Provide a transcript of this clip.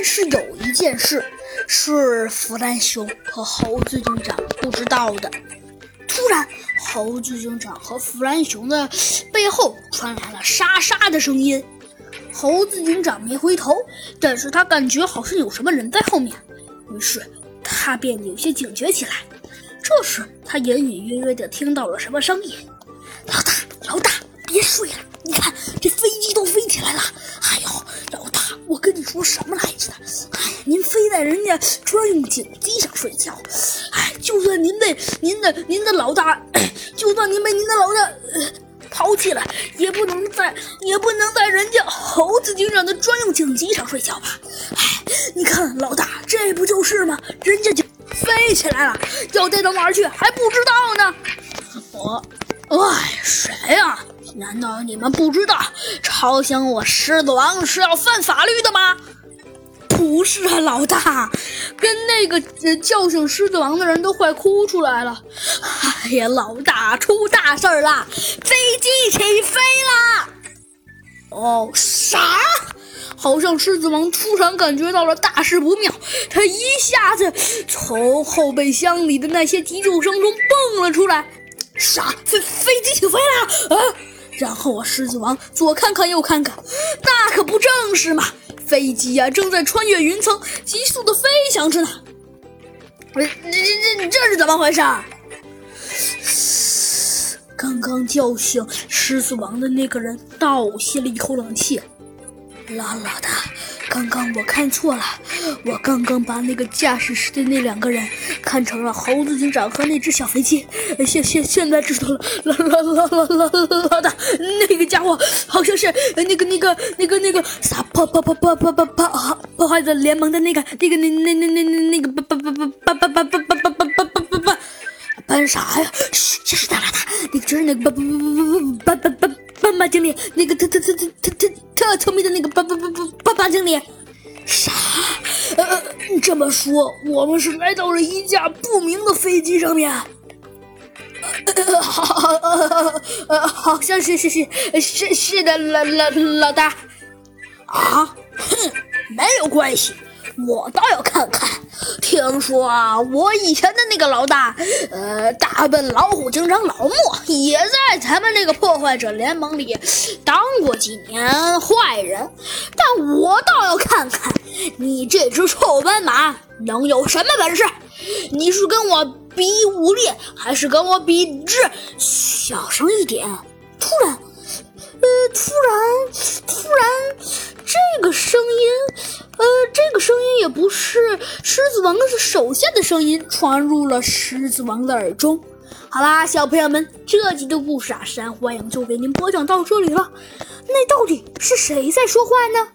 但是有一件事是弗兰熊和猴子警长不知道的。突然，猴子警长和弗兰熊的背后传来了沙沙的声音。猴子警长没回头，但是他感觉好像有什么人在后面，于是他变得有些警觉起来。这时，他隐隐约约地听到了什么声音：“，老大，什么来着？哎，您非在人家专用警机上睡觉，哎，就算您被您的您的老大，就算您被您的老大呃抛弃了，也不能在也不能在人家猴子警长的专用警机上睡觉吧？哎，你看，老大，这不就是吗？人家就。”飞起来了，要带到哪儿去还不知道呢。我，哎，谁呀？难道你们不知道吵醒我狮子王是要犯法律的吗？不是啊，老大，跟那个叫醒狮子王的人都快哭出来了。哎呀，老大，出大事了，飞机起飞了！哦，啥？好像狮子王突然感觉到了大事不妙，他一下子从后备箱里的那些急救声中蹦了出来。啥？飞飞机起飞了？啊！然后啊，狮子王左看看右看看，那可不正是嘛！飞机呀，正在穿越云层，急速的飞翔着呢。这这这这是怎么回事？刚刚叫醒狮子王的那个人倒吸了一口冷气。老老大，刚刚我看错了，我刚刚把那个驾驶室的那两个人看成了猴子警长和那只小飞机，现现现在知道了，老老老老老老大，那个家伙好像是那个那个那个那个啥破破破破破破破破坏者联盟的那个那个那那那那那那个不不不不不不不不不不不不不不搬啥呀？嘘，这是大老大，那个就是那个不不不不不不不不。斑马经理，那个特特特特特特特聪明的那个斑斑斑斑斑马经理，啥？呃，这么说，我们是来到了一架不明的飞机上面？呃，好，呃，好像是是是是是的，老老老大。啊？哼，没有关系。我倒要看看，听说啊，我以前的那个老大，呃，大笨老虎警长老莫也在咱们这个破坏者联盟里当过几年坏人，但我倒要看看你这只臭斑马能有什么本事？你是跟我比武力，还是跟我比智？小声一点。突然，呃，突然，突然。这个声音，呃，这个声音也不是狮子王是手下的声音传入了狮子王的耳中。好啦，小朋友们，这集的故事啊，山欢羊就给您播讲到这里了。那到底是谁在说话呢？